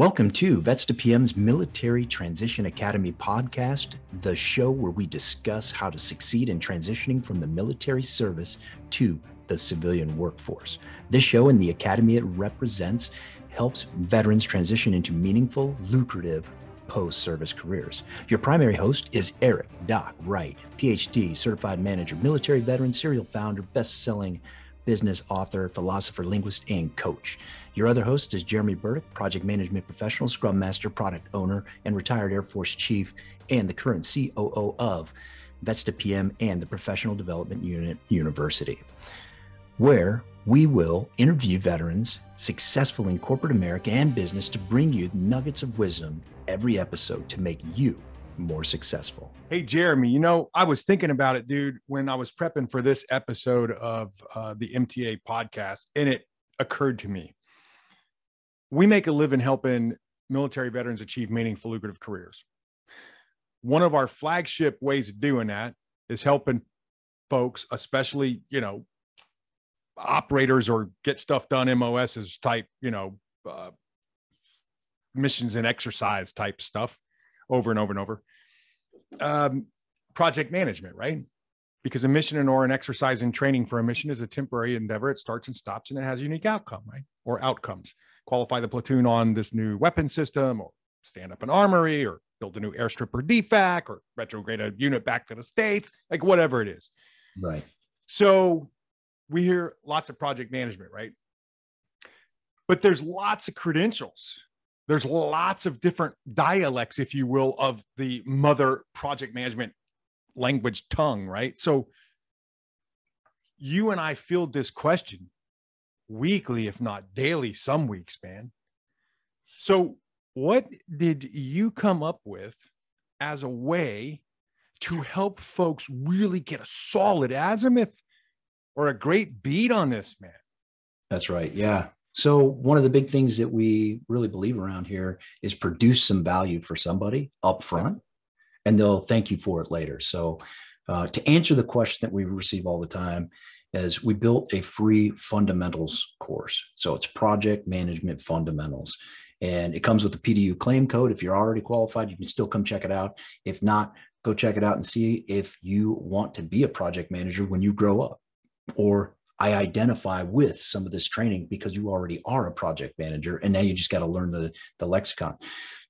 Welcome to Vets to PM's Military Transition Academy podcast, the show where we discuss how to succeed in transitioning from the military service to the civilian workforce. This show and the academy it represents helps veterans transition into meaningful, lucrative post service careers. Your primary host is Eric Doc Wright, PhD, certified manager, military veteran, serial founder, best selling business author, philosopher, linguist, and coach. Your other host is Jeremy Burdick, project management professional, scrum master, product owner, and retired Air Force chief, and the current COO of Vets to PM and the Professional Development Unit University, where we will interview veterans successful in corporate America and business to bring you nuggets of wisdom every episode to make you more successful. Hey, Jeremy, you know, I was thinking about it, dude, when I was prepping for this episode of uh, the MTA podcast, and it occurred to me. We make a living helping military veterans achieve meaningful, lucrative careers. One of our flagship ways of doing that is helping folks, especially, you know, operators or get stuff done MOSs type, you know, uh, missions and exercise type stuff over and over and over. Um, project management, right? Because a mission and or an exercise in training for a mission is a temporary endeavor. It starts and stops and it has a unique outcome, right? Or outcomes. Qualify the platoon on this new weapon system or stand up an armory or build a new airstrip or DFAC or retrograde a unit back to the States, like whatever it is. Right. So we hear lots of project management, right? But there's lots of credentials. There's lots of different dialects, if you will, of the mother project management language tongue, right? So you and I field this question weekly, if not daily, some weeks, man. So, what did you come up with as a way to help folks really get a solid azimuth or a great beat on this, man? That's right. Yeah. So, one of the big things that we really believe around here is produce some value for somebody up front, and they'll thank you for it later. So, uh, to answer the question that we receive all the time, is we built a free fundamentals course. So, it's project management fundamentals. And it comes with a PDU claim code. If you're already qualified, you can still come check it out. If not, go check it out and see if you want to be a project manager when you grow up or I identify with some of this training because you already are a project manager and now you just got to learn the, the lexicon.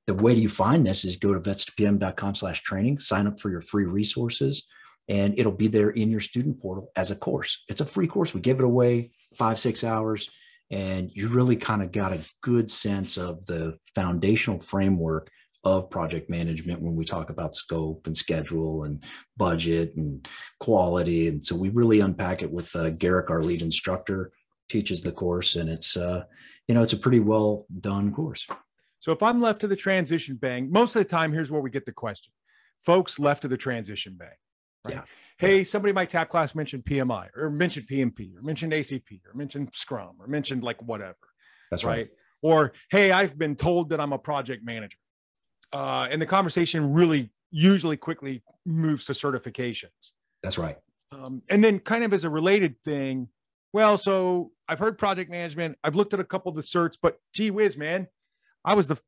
The way you find this is go to vets2pm.com slash training, sign up for your free resources, and it'll be there in your student portal as a course. It's a free course. We give it away five, six hours, and you really kind of got a good sense of the foundational framework of project management when we talk about scope and schedule and budget and quality. And so we really unpack it with uh, Garrick, our lead instructor, teaches the course, and it's uh, you know it's a pretty well done course. So if I'm left to the transition bang, most of the time, here's where we get the question: folks left to the transition bang. Right? Yeah. Hey, somebody in my TAP class mentioned PMI or mentioned PMP or mentioned ACP or mentioned Scrum or mentioned like whatever. That's right. right. Or hey, I've been told that I'm a project manager uh, and the conversation really usually quickly moves to certifications. That's right. Um, and then, kind of as a related thing, well, so I've heard project management. I've looked at a couple of the certs, but gee whiz, man, I was the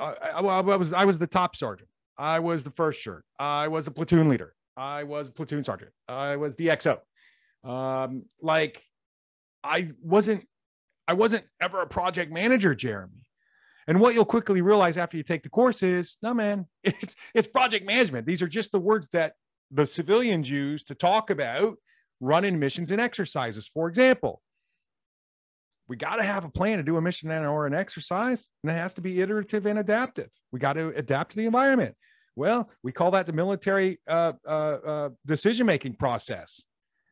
I, I, I was I was the top sergeant. I was the first shirt. I was a platoon leader. I was a platoon sergeant. I was the XO. Um, like I wasn't I wasn't ever a project manager, Jeremy. And what you'll quickly realize after you take the course is, no, man, it's it's project management. These are just the words that the civilians use to talk about running missions and exercises. For example, we got to have a plan to do a mission or an exercise, and it has to be iterative and adaptive. We got to adapt to the environment. Well, we call that the military uh, uh, uh, decision making process.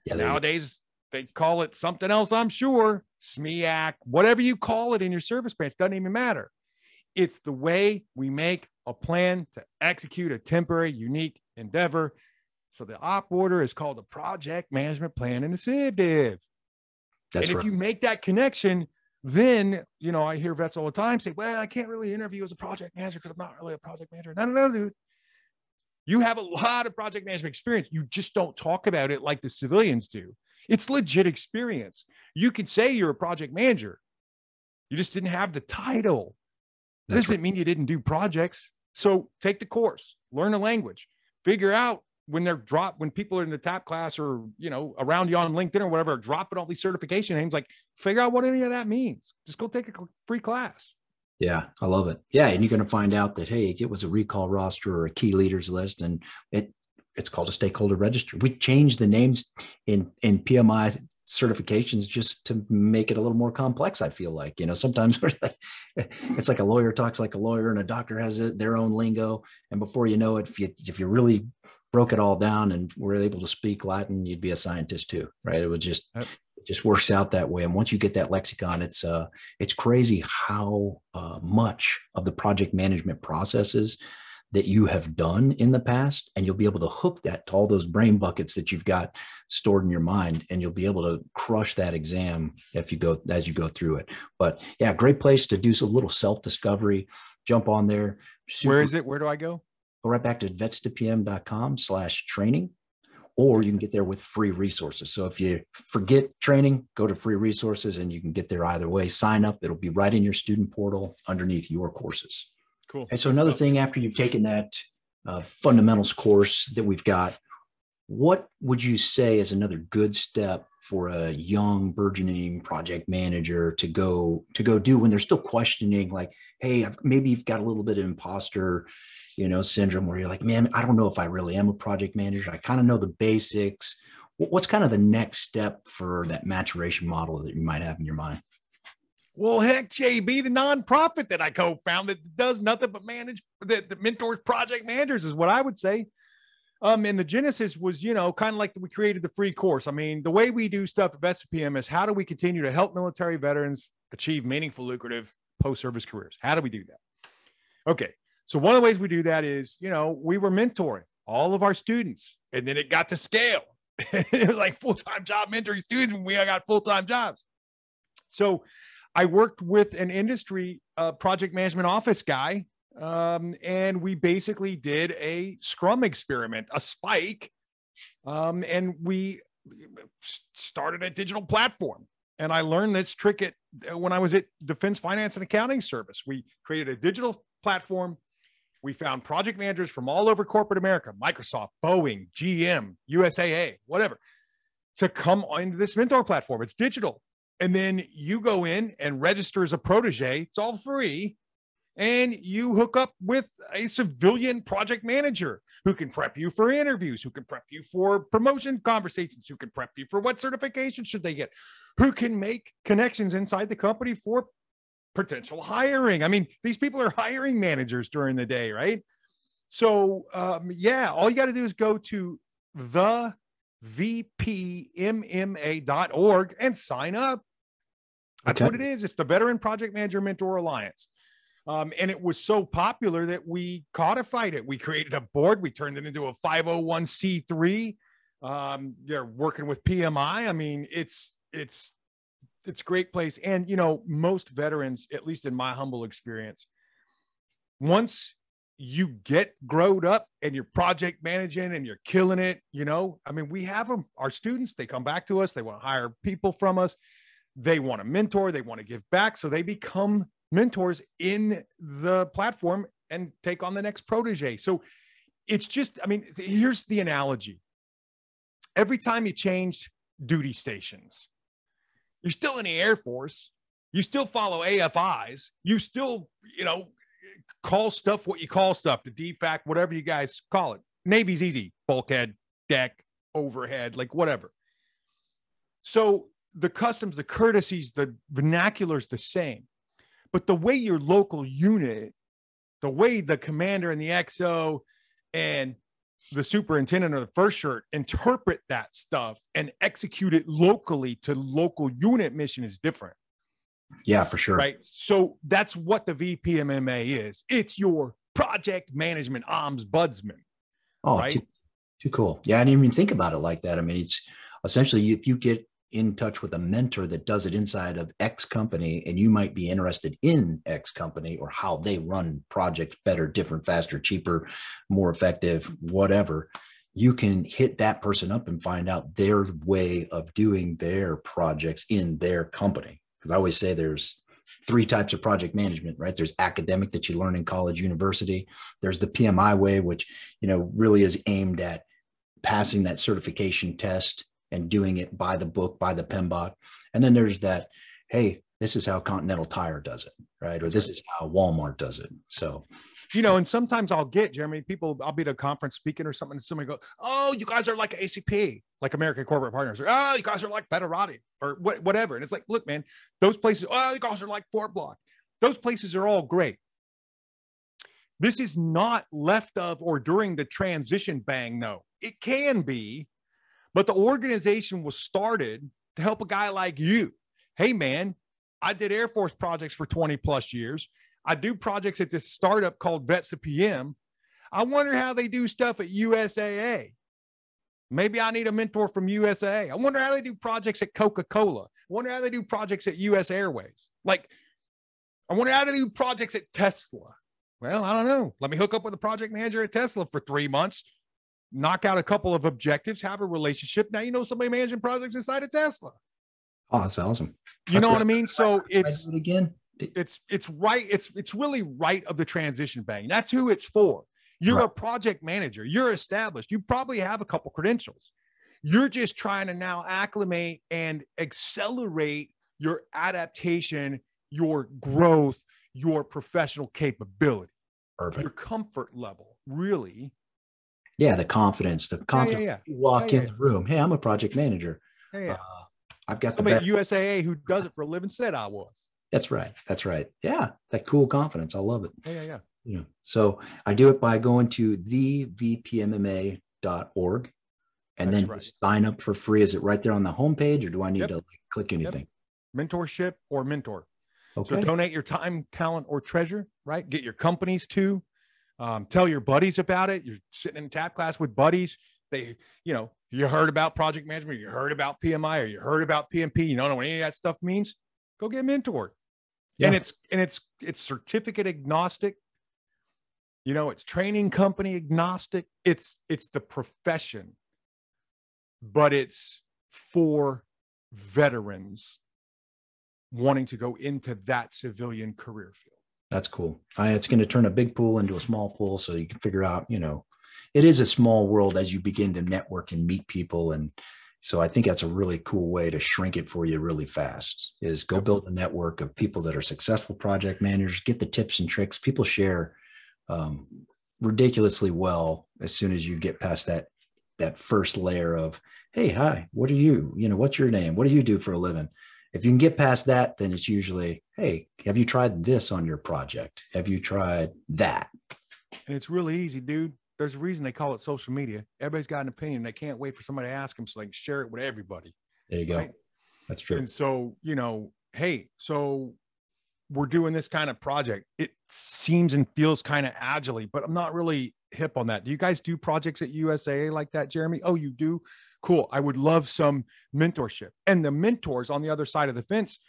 Yeah, Nowadays, they call it something else, I'm sure. SMEAC, whatever you call it in your service branch, doesn't even matter. It's the way we make a plan to execute a temporary, unique endeavor. So the op order is called a project management plan and initiative. That's and if you make that connection, then you know I hear vets all the time say, "Well, I can't really interview as a project manager because I'm not really a project manager." No, no, no, dude. You have a lot of project management experience. You just don't talk about it like the civilians do. It's legit experience. You could say you're a project manager. You just didn't have the title That's doesn't right. mean you didn't do projects. So take the course, learn a language, figure out when they're drop when people are in the tap class or you know around you on LinkedIn or whatever, dropping all these certification names, like figure out what any of that means. Just go take a free class. Yeah, I love it. Yeah, and you're going to find out that hey, it was a recall roster or a key leaders list, and it it's called a stakeholder register. We changed the names in in PMI certifications just to make it a little more complex. I feel like you know sometimes it's like a lawyer talks like a lawyer, and a doctor has their own lingo, and before you know it, if you if you really broke it all down and were able to speak Latin, you'd be a scientist too, right? It would just yep just works out that way. And once you get that lexicon, it's uh, it's crazy how uh, much of the project management processes that you have done in the past, and you'll be able to hook that to all those brain buckets that you've got stored in your mind, and you'll be able to crush that exam if you go as you go through it. But yeah, great place to do some little self discovery. Jump on there. Super, Where is it? Where do I go? Go right back to vets2pm.com slash training or you can get there with free resources. So if you forget training, go to free resources and you can get there either way. Sign up, it'll be right in your student portal underneath your courses. Cool. And so another thing after you've taken that uh, fundamentals course that we've got, what would you say is another good step for a young burgeoning project manager to go to go do when they're still questioning like hey maybe you've got a little bit of imposter you know, syndrome where you're like, man, I don't know if I really am a project manager. I kind of know the basics. What's kind of the next step for that maturation model that you might have in your mind? Well, heck, JB, the nonprofit that I co-founded that does nothing but manage that, the mentors project managers is what I would say. Um, and the genesis was, you know, kind of like we created the free course. I mean, the way we do stuff at VetsPM is how do we continue to help military veterans achieve meaningful, lucrative post-service careers? How do we do that? Okay, so one of the ways we do that is, you know, we were mentoring all of our students, and then it got to scale. it was like full-time job mentoring students when we got full-time jobs. So I worked with an industry uh, project management office guy, um, and we basically did a Scrum experiment, a spike, um, and we started a digital platform. And I learned this trick at when I was at Defense Finance and Accounting Service. We created a digital platform we found project managers from all over corporate America, Microsoft, Boeing, GM, USAA, whatever, to come into this mentor platform. It's digital. And then you go in and register as a protege. It's all free. And you hook up with a civilian project manager who can prep you for interviews, who can prep you for promotion conversations, who can prep you for what certification should they get, who can make connections inside the company for potential hiring. I mean, these people are hiring managers during the day, right? So, um, yeah, all you got to do is go to the vpmma.org and sign up. That's okay. what it is. It's the Veteran Project Manager Mentor Alliance. Um, and it was so popular that we codified it. We created a board. We turned it into a 501c3. Um, they're working with PMI. I mean, it's it's it's a great place. And you know, most veterans, at least in my humble experience, once you get growed up and you're project managing and you're killing it, you know, I mean, we have them, our students, they come back to us, they want to hire people from us, they want to mentor, they want to give back. So they become mentors in the platform and take on the next protege. So it's just, I mean, here's the analogy. Every time you changed duty stations, you're still in the Air Force. You still follow AFIs. You still, you know, call stuff what you call stuff, the DFAC, whatever you guys call it. Navy's easy, bulkhead, deck, overhead, like whatever. So the customs, the courtesies, the vernacular is the same. But the way your local unit, the way the commander and the XO and the superintendent or the first shirt interpret that stuff and execute it locally to local unit mission is different. Yeah, for sure. Right. So that's what the VPMMA is. It's your project management ombudsman. Oh, right? too, too cool. Yeah, I didn't even think about it like that. I mean, it's essentially if you get in touch with a mentor that does it inside of X company, and you might be interested in X company or how they run projects better, different, faster, cheaper, more effective, whatever. You can hit that person up and find out their way of doing their projects in their company. Because I always say there's three types of project management, right? There's academic that you learn in college, university. There's the PMI way, which, you know, really is aimed at passing that certification test and doing it by the book, by the PMBOK. And then there's that, hey, this is how Continental Tire does it, right? Or this is how Walmart does it. So, you know, and sometimes I'll get Jeremy, people, I'll be at a conference speaking or something, and somebody go, Oh, you guys are like ACP, like American Corporate Partners, or oh, you guys are like Federati, or what, whatever. And it's like, look, man, those places, oh, you guys are like FourBlock. Those places are all great. This is not left of or during the transition bang. No, it can be, but the organization was started to help a guy like you. Hey, man, I did Air Force projects for 20 plus years. I do projects at this startup called Vets to PM. I wonder how they do stuff at USAA. Maybe I need a mentor from USAA. I wonder how they do projects at Coca Cola. I wonder how they do projects at US Airways. Like, I wonder how they do projects at Tesla. Well, I don't know. Let me hook up with a project manager at Tesla for three months, knock out a couple of objectives, have a relationship. Now you know somebody managing projects inside of Tesla. Oh, that's awesome. You know what I mean? So it's it again. It's it's right. It's it's really right of the transition bang. That's who it's for. You're right. a project manager. You're established. You probably have a couple credentials. You're just trying to now acclimate and accelerate your adaptation, your growth, your professional capability, Perfect. your comfort level, really. Yeah, the confidence, the confidence. Yeah, yeah, yeah. Walk in the room. Hey, I'm a project manager. Yeah, uh, I've got somebody at USAA who does it for a living said I was. That's right. That's right. Yeah, that cool confidence. I love it. Yeah, yeah, yeah. You know, so I do it by going to thevpmma.org and That's then right. sign up for free. Is it right there on the homepage, or do I need yep. to like, click anything? Yep. Mentorship or mentor. Okay. So donate your time, talent, or treasure. Right. Get your companies to. Um, tell your buddies about it. You're sitting in tap class with buddies. They, you know, you heard about project management, you heard about PMI, or you heard about PMP. You don't know what any of that stuff means. Go get mentored. Yeah. And it's and it's it's certificate agnostic. You know, it's training company agnostic. It's it's the profession, but it's for veterans wanting to go into that civilian career field. That's cool. I, it's going to turn a big pool into a small pool, so you can figure out, you know, it is a small world as you begin to network and meet people and so i think that's a really cool way to shrink it for you really fast is go build a network of people that are successful project managers get the tips and tricks. People share um, ridiculously well as soon as you get past that that first layer of hey hi what are you? You know what's your name? What do you do for a living? If you can get past that then it's usually hey have you tried this on your project? Have you tried that? And it's really easy dude there's a reason they call it social media. Everybody's got an opinion. They can't wait for somebody to ask them so they can share it with everybody. There you go. Right? That's true. And so, you know, hey, so we're doing this kind of project. It seems and feels kind of agilely, but I'm not really hip on that. Do you guys do projects at USAA like that, Jeremy? Oh, you do? Cool. I would love some mentorship. And the mentors on the other side of the fence,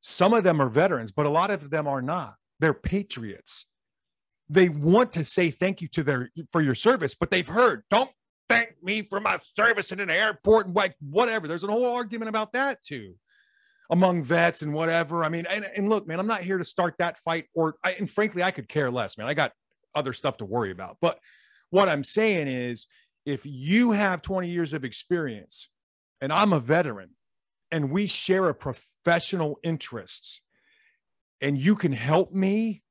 some of them are veterans, but a lot of them are not. They're patriots they want to say thank you to their for your service, but they've heard, don't thank me for my service in an airport and like whatever. There's a whole argument about that too among vets and whatever. I mean, and, and look, man, I'm not here to start that fight or I, and frankly, I could care less, man. I got other stuff to worry about. But what I'm saying is if you have 20 years of experience and I'm a veteran and we share a professional interest and you can help me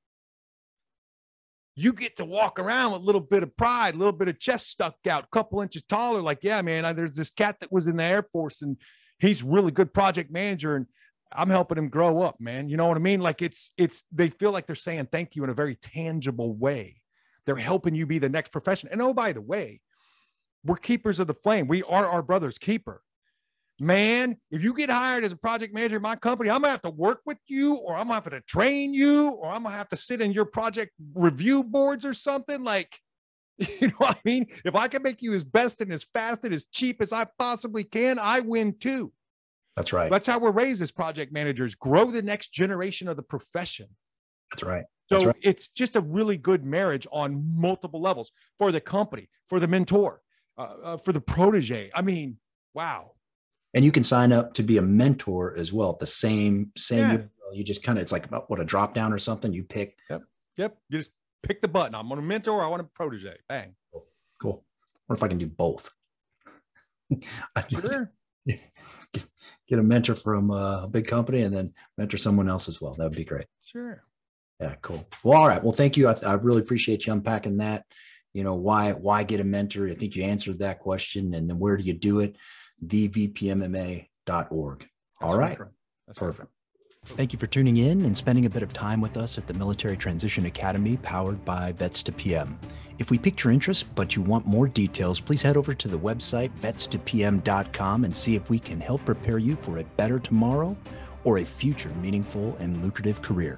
you get to walk around with a little bit of pride, a little bit of chest stuck out, a couple inches taller. Like, yeah, man, I, there's this cat that was in the Air Force and he's really good project manager and I'm helping him grow up, man. You know what I mean? Like it's it's they feel like they're saying thank you in a very tangible way. They're helping you be the next profession. And oh, by the way, we're keepers of the flame. We are our brother's keeper man, if you get hired as a project manager in my company, I'm gonna have to work with you, or I'm gonna have to train you, or I'm gonna have to sit in your project review boards or something. Like, you know what I mean? If I can make you as best and as fast and as cheap as I possibly can, I win too. That's right. That's how we're raised as project managers. Grow the next generation of the profession. That's right. So right. it's just a really good marriage on multiple levels for the company, for the mentor, uh, uh, for the protege. I mean, wow and you can sign up to be a mentor as well at the same same yeah. You just kind of it's like about what a drop down or something. You pick. Yep. Yep you just pick the button. I'm on a mentor. I want a protege. Bang. Cool. What if I can do both? Sure. Get a mentor from a big company and then mentor someone else as well. That would be great. Sure. Yeah, cool. Well, all right. Well, thank you. I, I really appreciate you unpacking that. You know, why why get a mentor? I think you answered that question. And then where do you do it? thevpmma.org. All right. That's Perfect. Thank you for tuning in and spending a bit of time with us at the Military Transition Academy powered by Vets to PM. If we piqued your interest, but you want more details, please head over to the website vets2pm.com and see if we can help prepare you for a better tomorrow or a future meaningful and lucrative career.